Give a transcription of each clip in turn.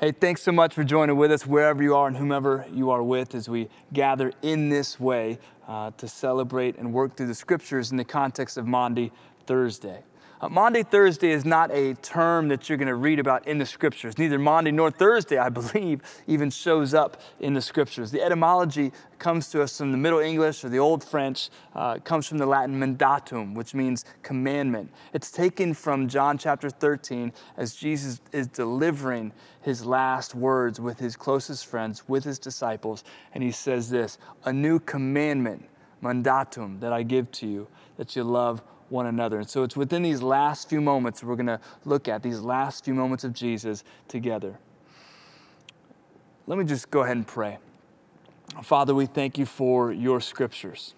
Hey, thanks so much for joining with us wherever you are and whomever you are with as we gather in this way uh, to celebrate and work through the scriptures in the context of Maundy Thursday. Uh, Maundy Thursday is not a term that you're going to read about in the scriptures. Neither Maundy nor Thursday, I believe, even shows up in the scriptures. The etymology comes to us from the Middle English or the Old French, uh, comes from the Latin mandatum, which means commandment. It's taken from John chapter 13 as Jesus is delivering his last words with his closest friends, with his disciples, and he says this A new commandment, mandatum, that I give to you, that you love one another. And so it's within these last few moments we're going to look at, these last few moments of Jesus together. Let me just go ahead and pray. Father, we thank you for your scriptures.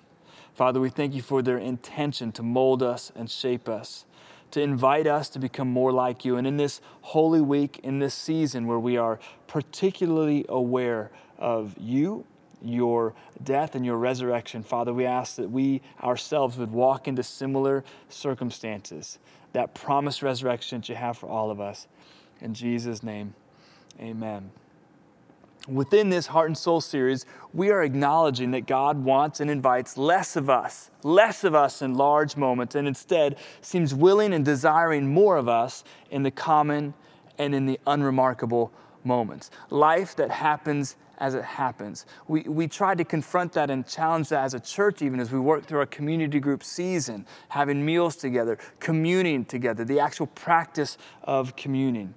Father, we thank you for their intention to mold us and shape us, to invite us to become more like you. And in this holy week, in this season where we are particularly aware of you your death and your resurrection, Father, we ask that we ourselves would walk into similar circumstances, that promised resurrection that you have for all of us. In Jesus' name, amen. Within this Heart and Soul series, we are acknowledging that God wants and invites less of us, less of us in large moments, and instead seems willing and desiring more of us in the common and in the unremarkable moments. Life that happens as it happens. We, we try to confront that and challenge that as a church, even as we work through our community group season, having meals together, communing together, the actual practice of communing.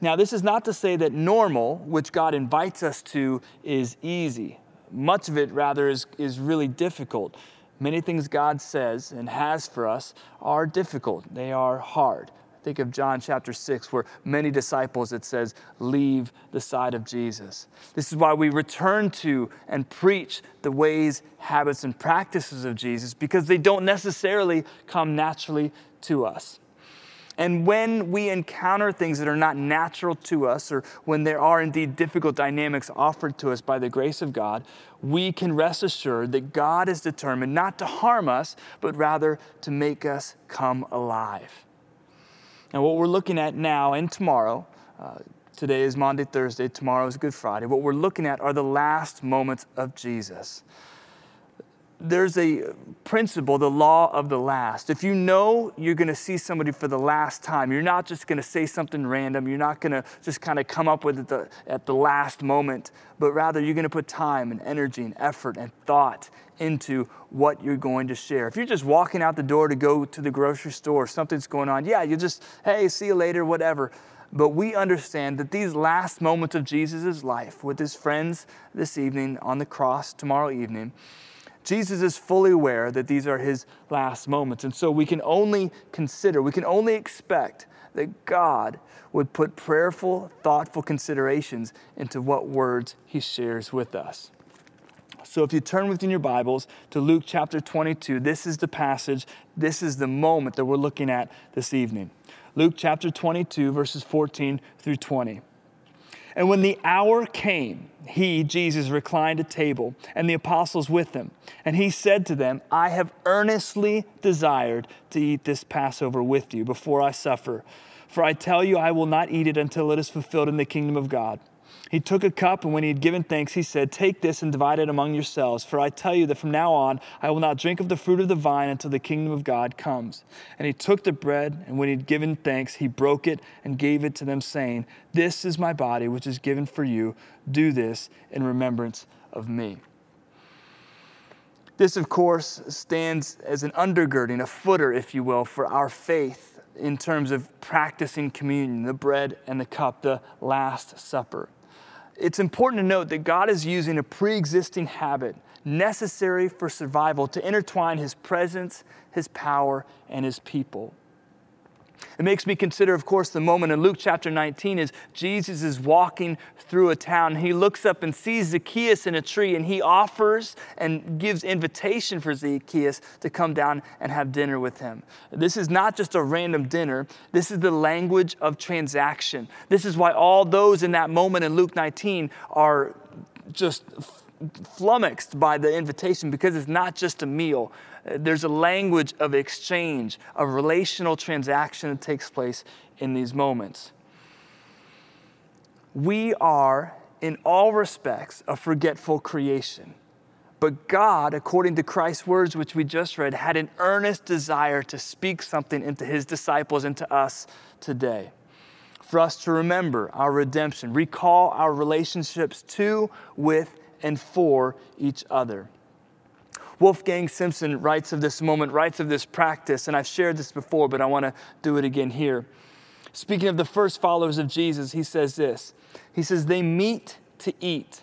Now, this is not to say that normal, which God invites us to, is easy. Much of it, rather, is, is really difficult. Many things God says and has for us are difficult, they are hard. Think of John chapter 6, where many disciples, it says, leave the side of Jesus. This is why we return to and preach the ways, habits, and practices of Jesus, because they don't necessarily come naturally to us. And when we encounter things that are not natural to us, or when there are indeed difficult dynamics offered to us by the grace of God, we can rest assured that God is determined not to harm us, but rather to make us come alive. And what we're looking at now and tomorrow, uh, today is Maundy, Thursday, tomorrow is Good Friday, what we're looking at are the last moments of Jesus. There's a principle, the law of the last. If you know you're going to see somebody for the last time, you're not just going to say something random. You're not going to just kind of come up with it the, at the last moment, but rather you're going to put time and energy and effort and thought into what you're going to share. If you're just walking out the door to go to the grocery store, something's going on, yeah, you just, hey, see you later, whatever. But we understand that these last moments of Jesus' life with his friends this evening on the cross tomorrow evening, Jesus is fully aware that these are his last moments. And so we can only consider, we can only expect that God would put prayerful, thoughtful considerations into what words he shares with us. So if you turn within your Bibles to Luke chapter 22, this is the passage, this is the moment that we're looking at this evening. Luke chapter 22, verses 14 through 20. And when the hour came, he, Jesus, reclined at table, and the apostles with him. And he said to them, I have earnestly desired to eat this Passover with you before I suffer. For I tell you, I will not eat it until it is fulfilled in the kingdom of God. He took a cup, and when he had given thanks, he said, Take this and divide it among yourselves, for I tell you that from now on I will not drink of the fruit of the vine until the kingdom of God comes. And he took the bread, and when he had given thanks, he broke it and gave it to them, saying, This is my body, which is given for you. Do this in remembrance of me. This, of course, stands as an undergirding, a footer, if you will, for our faith in terms of practicing communion, the bread and the cup, the Last Supper it's important to note that God is using a pre existing habit necessary for survival to intertwine His presence, His power, and His people. It makes me consider, of course, the moment in Luke chapter 19 as Jesus is walking through a town. He looks up and sees Zacchaeus in a tree, and he offers and gives invitation for Zacchaeus to come down and have dinner with him. This is not just a random dinner, this is the language of transaction. This is why all those in that moment in Luke 19 are just flummoxed by the invitation because it's not just a meal. There's a language of exchange, a relational transaction that takes place in these moments. we are, in all respects, a forgetful creation. But God, according to Christ's words, which we just read, had an earnest desire to speak something into his disciples and to us today. For us to remember our redemption, recall our relationships to, with, and for each other. Wolfgang Simson writes of this moment, writes of this practice, and I've shared this before, but I want to do it again here. Speaking of the first followers of Jesus, he says this He says, They meet to eat.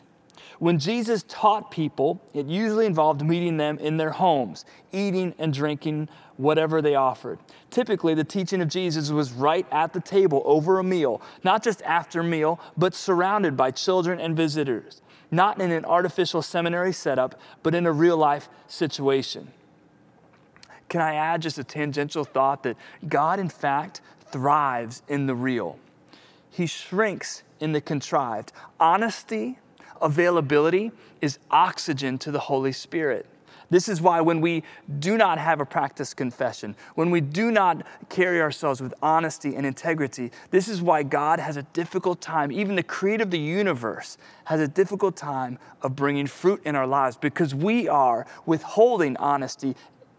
When Jesus taught people, it usually involved meeting them in their homes, eating and drinking whatever they offered. Typically, the teaching of Jesus was right at the table over a meal, not just after meal, but surrounded by children and visitors, not in an artificial seminary setup, but in a real life situation. Can I add just a tangential thought that God, in fact, thrives in the real? He shrinks in the contrived. Honesty availability is oxygen to the Holy Spirit. This is why when we do not have a practice confession, when we do not carry ourselves with honesty and integrity, this is why God has a difficult time, even the creator of the universe has a difficult time of bringing fruit in our lives because we are withholding honesty,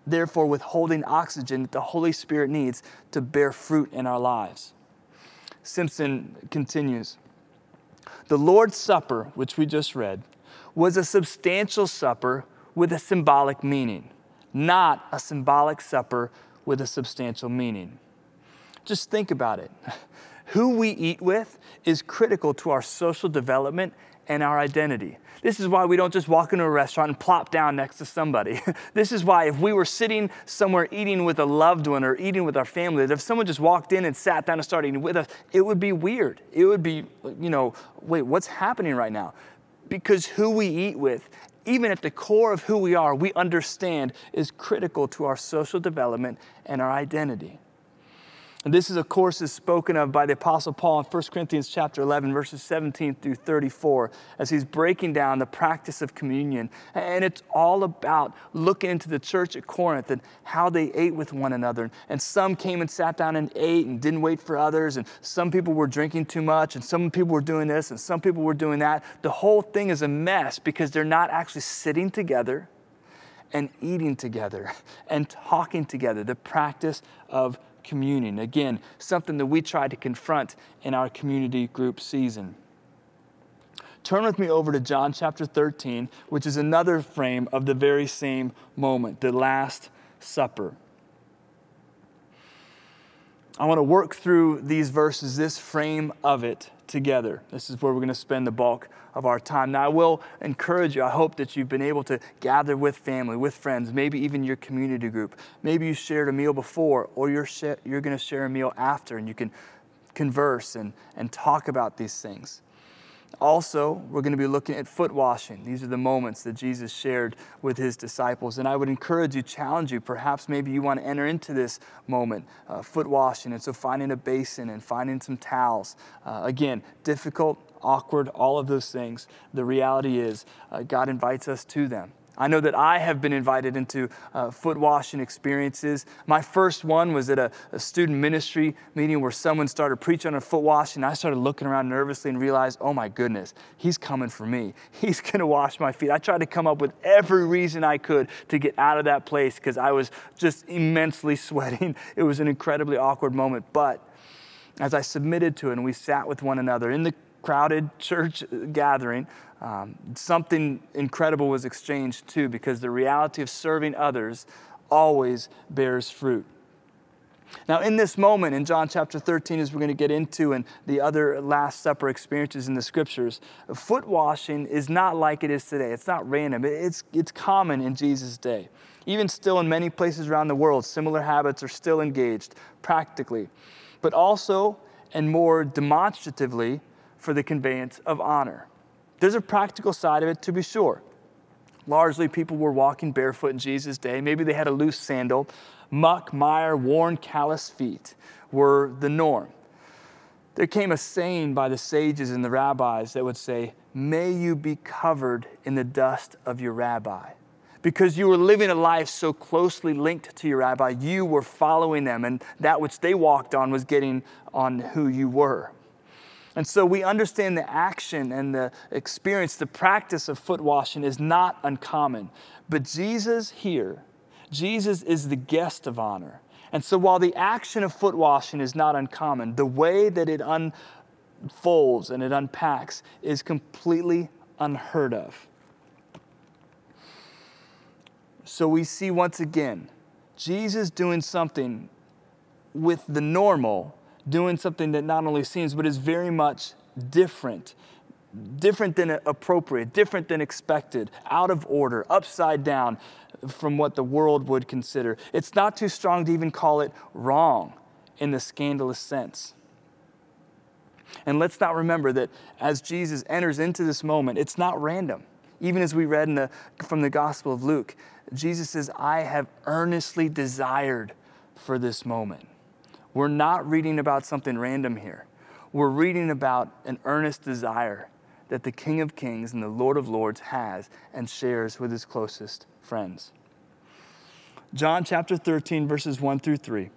therefore withholding oxygen that the Holy Spirit needs to bear fruit in our lives. Simson continues. The Lord's Supper, which we just read, was a substantial supper with a symbolic meaning, not a symbolic supper with a substantial meaning. Just think about it. Who we eat with is critical to our social development and our identity. This is why we don't just walk into a restaurant and plop down next to somebody. this is why if we were sitting somewhere eating with a loved one or eating with our family, if someone just walked in and sat down and started eating with us, it would be weird. It would be, you know, wait, what's happening right now? Because who we eat with, even at the core of who we are, we understand is critical to our social development and our identity. And this is, of course, is spoken of by the Apostle Paul in 1 Corinthians chapter 11, verses 17 through 34, as he's breaking down the practice of communion. And it's all about looking into the church at Corinth and how they ate with one another. And some came and sat down and ate and didn't wait for others. And some people were drinking too much, and some people were doing this, and some people were doing that. The whole thing is a mess because they're not actually sitting together and eating together and talking together. The practice of communion. Again, something that we try to confront in our community group season. Turn with me over to John chapter 13, which is another frame of the very same moment, the Last Supper. I want to work through these verses, this frame of it together. This is where we're going to spend the bulk of our time. Now, I will encourage you. I hope that you've been able to gather with family, with friends, maybe even your community group. Maybe you shared a meal before, or you're, sh- you're going to share a meal after, and you can converse and, and talk about these things. Also, we're going to be looking at foot washing. These are the moments that Jesus shared with his disciples. And I would encourage you, challenge you. Perhaps maybe you want to enter into this moment, uh, foot washing. And so finding a basin and finding some towels. Uh, again, difficult, awkward, all of those things. The reality is, uh, God invites us to them. I know that I have been invited into uh, foot washing experiences. My first one was at a, a, student ministry meeting where someone started preaching on a foot washing. I started looking around nervously and realized, oh my goodness, he's coming for me. He's going to wash my feet. I tried to come up with every reason I could to get out of that place because I was just immensely sweating. It was an incredibly awkward moment. But as I submitted to it and we sat with one another in the crowded church gathering, um, something incredible was exchanged too, because the reality of serving others always bears fruit. Now, in this moment in John chapter 13, as we're going to get into and the other Last Supper experiences in the scriptures, foot washing is not like it is today. It's not random, it's, it's common in Jesus' day. Even still, in many places around the world, similar habits are still engaged practically, but also and more demonstratively for the conveyance of honor. There's a practical side of it, to be sure. Largely, people were walking barefoot in Jesus' day. Maybe they had a loose sandal. Muck, mire, worn, callous feet were the norm. There came a saying by the sages and the rabbis that would say, May you be covered in the dust of your rabbi. Because you were living a life so closely linked to your rabbi, you were following them, and that which they walked on was getting on who you were. And so we understand the action and the experience, the practice of foot washing is not uncommon. But Jesus here, Jesus is the guest of honor. And so while the action of foot washing is not uncommon, the way that it unfolds and it unpacks is completely unheard of. So we see once again Jesus doing something with the normal, doing something that not only seems, but is very much different. Different than appropriate, different than expected, out of order, upside down from what the world would consider. It's not too strong to even call it wrong in the scandalous sense. And let's not remember that as Jesus enters into this moment, it's not random. Even as we read the, from the Gospel of Luke, Jesus says, I have earnestly desired for this moment. We're not reading about something random here. We're reading about an earnest desire that the King of Kings and the Lord of Lords has and shares with his closest friends. John chapter 13, verses 1 through 3.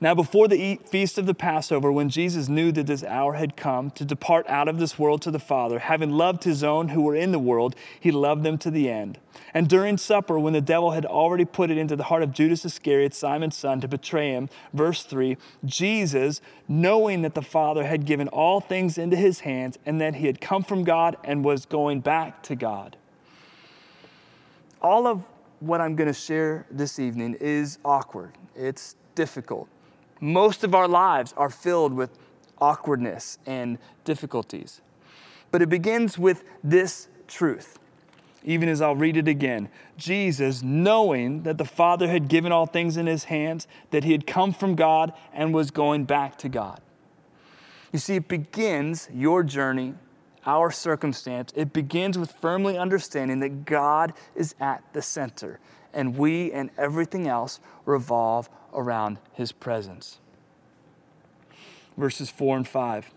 Now, before the feast of the Passover, when Jesus knew that this hour had come to depart out of this world to the Father, having loved his own who were in the world, he loved them to the end. And during supper, when the devil had already put it into the heart of Judas Iscariot, Simon's son, to betray him, verse 3 Jesus, knowing that the Father had given all things into his hands and that he had come from God and was going back to God. All of what I'm going to share this evening is awkward. It's difficult. Most of our lives are filled with awkwardness and difficulties. But it begins with this truth, even as I'll read it again. Jesus, knowing that the Father had given all things in his hands, that he had come from God and was going back to God. You see, it begins your journey, our circumstance, it begins with firmly understanding that God is at the center and we and everything else revolve around his presence. Verses 4 and 5.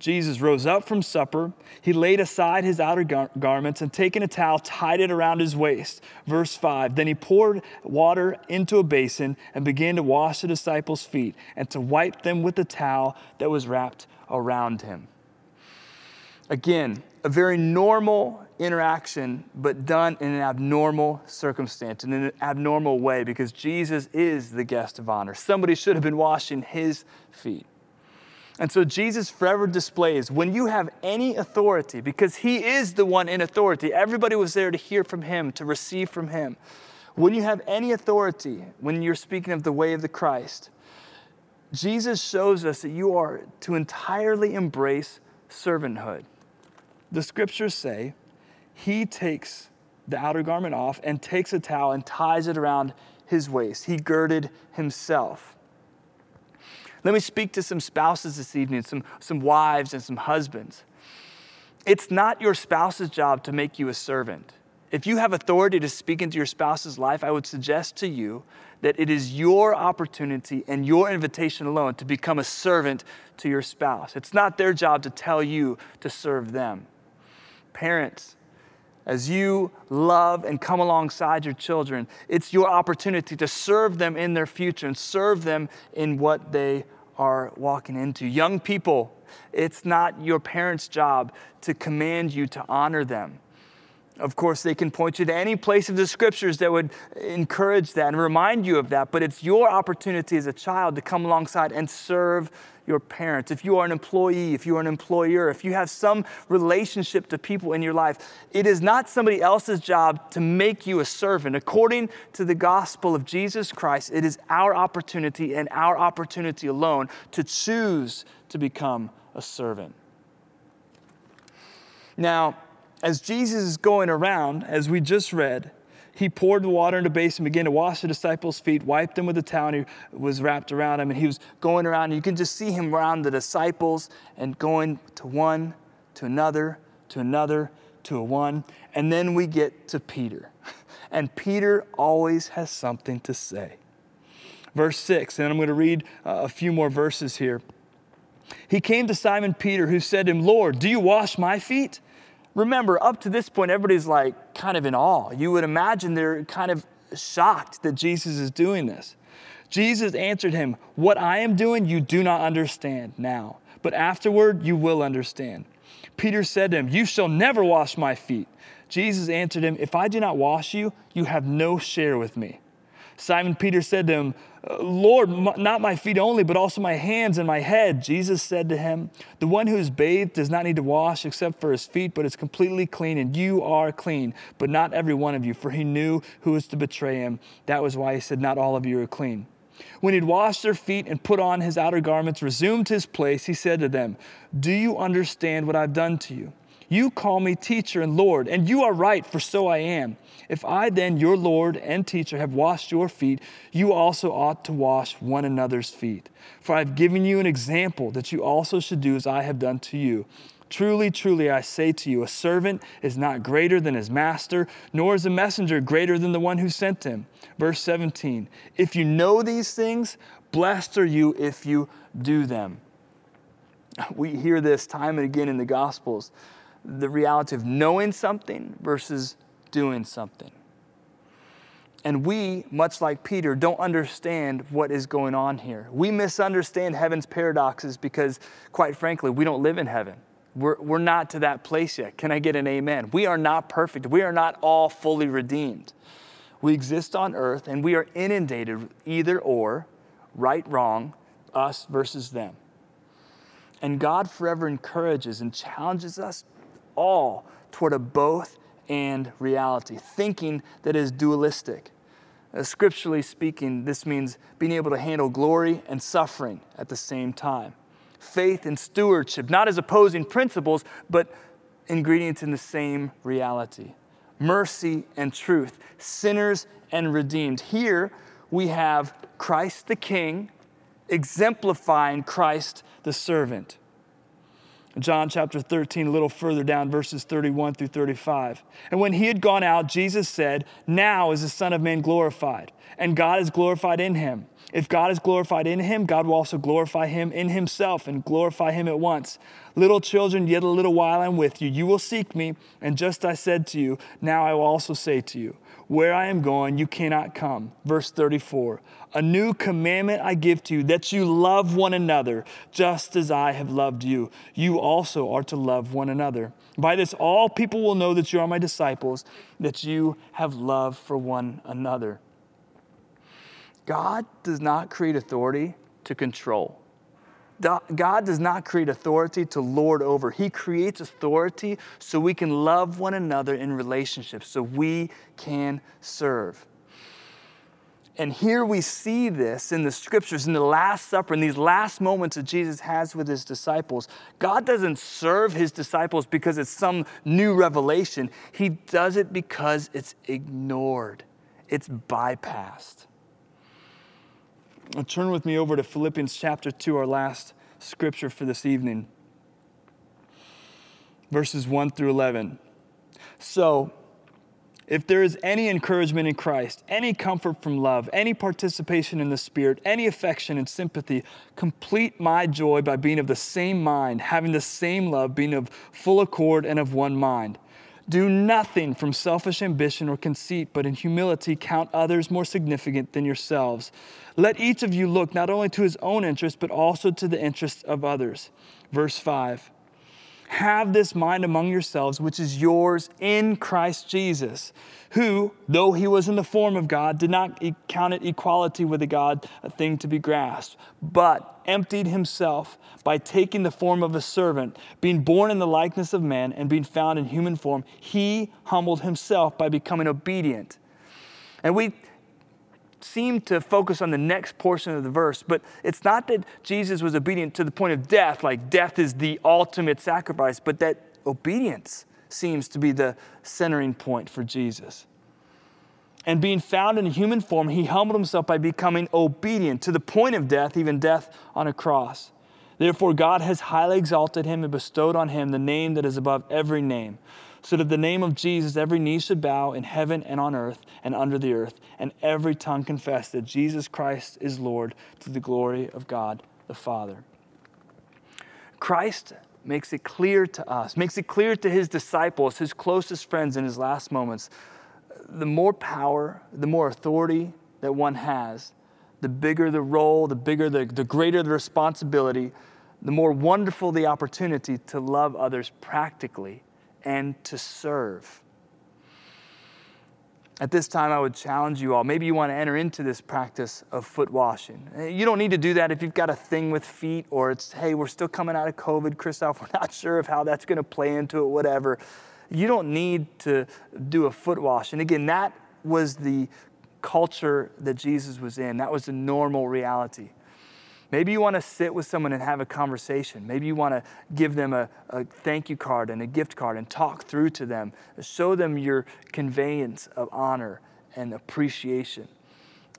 Jesus rose up from supper. He laid aside his outer gar- garments and taking a towel, tied it around his waist. Verse 5 Then he poured water into a basin and began to wash the disciples' feet and to wipe them with the towel that was wrapped around him. Again, a very normal interaction, but done in an abnormal circumstance, in an abnormal way, because Jesus is the guest of honor. Somebody should have been washing his feet. And so Jesus forever displays when you have any authority, because he is the one in authority, everybody was there to hear from him, to receive from him. When you have any authority, when you're speaking of the way of the Christ, Jesus shows us that you are to entirely embrace servanthood. The scriptures say he takes the outer garment off and takes a towel and ties it around his waist. He girded himself. Let me speak to some spouses this evening, some, some wives and some husbands. It's not your spouse's job to make you a servant. If you have authority to speak into your spouse's life, I would suggest to you that it is your opportunity and your invitation alone to become a servant to your spouse. It's not their job to tell you to serve them. Parents, as you love and come alongside your children, it's your opportunity to serve them in their future and serve them in what they are walking into. Young people, it's not your parents' job to command you to honor them. Of course, they can point you to any place of the scriptures that would encourage that and remind you of that, but it's your opportunity as a child to come alongside and serve your parents, if you are an employee, if you are an employer, if you have some relationship to people in your life, it is not somebody else's job to make you a servant. According to the gospel of Jesus Christ, it is our opportunity and our opportunity alone to choose to become a servant. Now, as Jesus is going around, as we just read, he poured the water into a basin, began to wash the disciples' feet, wiped them with the towel, and he was wrapped around him. And he was going around, and you can just see him around the disciples and going to one, to another, to another, to a one. And then we get to Peter. And Peter always has something to say. Verse 6, and I'm going to read uh, a few more verses here. He came to Simon Peter, who said to him, Lord, do you wash my feet? Remember, up to this point, everybody's like kind of in awe. You would imagine they're kind of shocked that Jesus is doing this. Jesus answered him, What I am doing, you do not understand now, but afterward you will understand. Peter said to him, You shall never wash my feet. Jesus answered him, If I do not wash you, you have no share with me. Simon Peter said to him, Lord, not my feet only, but also my hands and my head. Jesus said to him, The one who is bathed does not need to wash except for his feet, but is completely clean, and you are clean, but not every one of you, for he knew who was to betray him. That was why he said, Not all of you are clean. When he'd washed their feet and put on his outer garments, resumed his place, he said to them, Do you understand what I've done to you? You call me teacher and Lord, and you are right, for so I am. If I then, your Lord and teacher, have washed your feet, you also ought to wash one another's feet. For I have given you an example that you also should do as I have done to you. Truly, truly, I say to you, a servant is not greater than his master, nor is a messenger greater than the one who sent him. Verse 17 If you know these things, blessed are you if you do them. We hear this time and again in the Gospels the reality of knowing something versus doing something. And we, much like Peter, don't understand what is going on here. We misunderstand heaven's paradoxes because, quite frankly, we don't live in heaven. We're, we're not to that place yet. Can I get an amen? We are not perfect. We are not all fully redeemed. We exist on earth and we are inundated either or, right, wrong, us versus them. And God forever encourages and challenges us all toward a both and reality, thinking that is dualistic. Uh, scripturally speaking, this means being able to handle glory and suffering at the same time. Faith and stewardship, not as opposing principles, but ingredients in the same reality. Mercy and truth, sinners and redeemed. Here we have Christ the King exemplifying Christ the servant. John chapter 13, a little further down, verses 31 through 35. And when he had gone out, Jesus said, Now is the Son of Man glorified, and God is glorified in him. If God is glorified in him, God will also glorify him in himself and glorify him at once. Little children, yet a little while I'm with you. You will seek me, and just I said to you, now I will also say to you, Where I am going, you cannot come. Verse 34 A new commandment I give to you, that you love one another, just as I have loved you. You also are to love one another. By this, all people will know that you are my disciples, that you have love for one another. God does not create authority to control. God does not create authority to lord over. He creates authority so we can love one another in relationships, so we can serve. And here we see this in the scriptures, in the Last Supper, in these last moments that Jesus has with his disciples. God doesn't serve his disciples because it's some new revelation, he does it because it's ignored, it's bypassed. Uh, turn with me over to Philippians chapter 2, our last scripture for this evening, verses 1 through 11. So, if there is any encouragement in Christ, any comfort from love, any participation in the Spirit, any affection and sympathy, complete my joy by being of the same mind, having the same love, being of full accord and of one mind. Do nothing from selfish ambition or conceit, but in humility count others more significant than yourselves. Let each of you look not only to his own interest, but also to the interests of others. Verse 5 have this mind among yourselves, which is yours in Christ Jesus, who, though he was in the form of God, did not count it equality with a God a thing to be grasped, but emptied himself by taking the form of a servant, being born in the likeness of man, and being found in human form, he humbled himself by becoming obedient. And we seem to focus on the next portion of the verse, but it's not that Jesus was obedient to the point of death, like death is the ultimate sacrifice, but that obedience seems to be the centering point for Jesus. And being found in human form, he humbled himself by becoming obedient to the point of death, even death on a cross. Therefore, God has highly exalted him and bestowed on him the name that is above every name so that the name of Jesus every knee should bow in heaven and on earth and under the earth, and every tongue confess that Jesus Christ is Lord to the glory of God the Father. Christ makes it clear to us, makes it clear to his disciples, his closest friends in his last moments. The more power, the more authority that one has, the bigger the role, the bigger the, the greater the responsibility, the more wonderful the opportunity to love others practically and to serve. At this time, I would challenge you all. Maybe you want to enter into this practice of foot washing. Eh, you don't need to do that if you've got a thing with feet or it's, hey, we're still coming out of COVID, Christoph, we're not sure of how that's going to play into it, whatever. You don't need to do a foot wash. And again, that was the culture that Jesus was in, that was the normal reality. Maybe you want to sit with someone and have a conversation. Maybe you want to give them a, a, thank you card and a gift card and talk through to them. Show them your conveyance of honor and appreciation.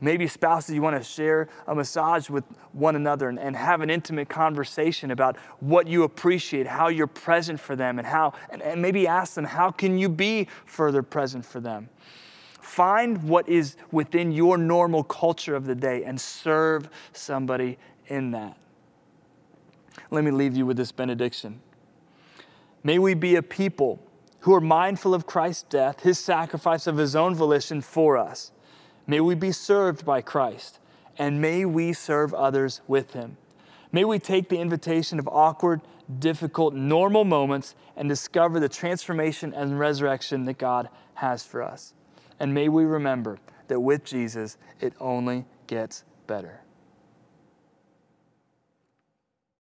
Maybe spouses, you want to share a massage with one another and, and have an intimate conversation about what you appreciate, how you're present for them, and how, and, and maybe ask them, how can you be further present for them? Find what is within your normal culture of the day and serve somebody in that. Let me leave you with this benediction. May we be a people who are mindful of Christ's death, his sacrifice of his own volition for us. May we be served by Christ, and may we serve others with him. May we take the invitation of awkward, difficult, normal moments and discover the transformation and resurrection that God has for us. And may we remember that with Jesus, it only gets better.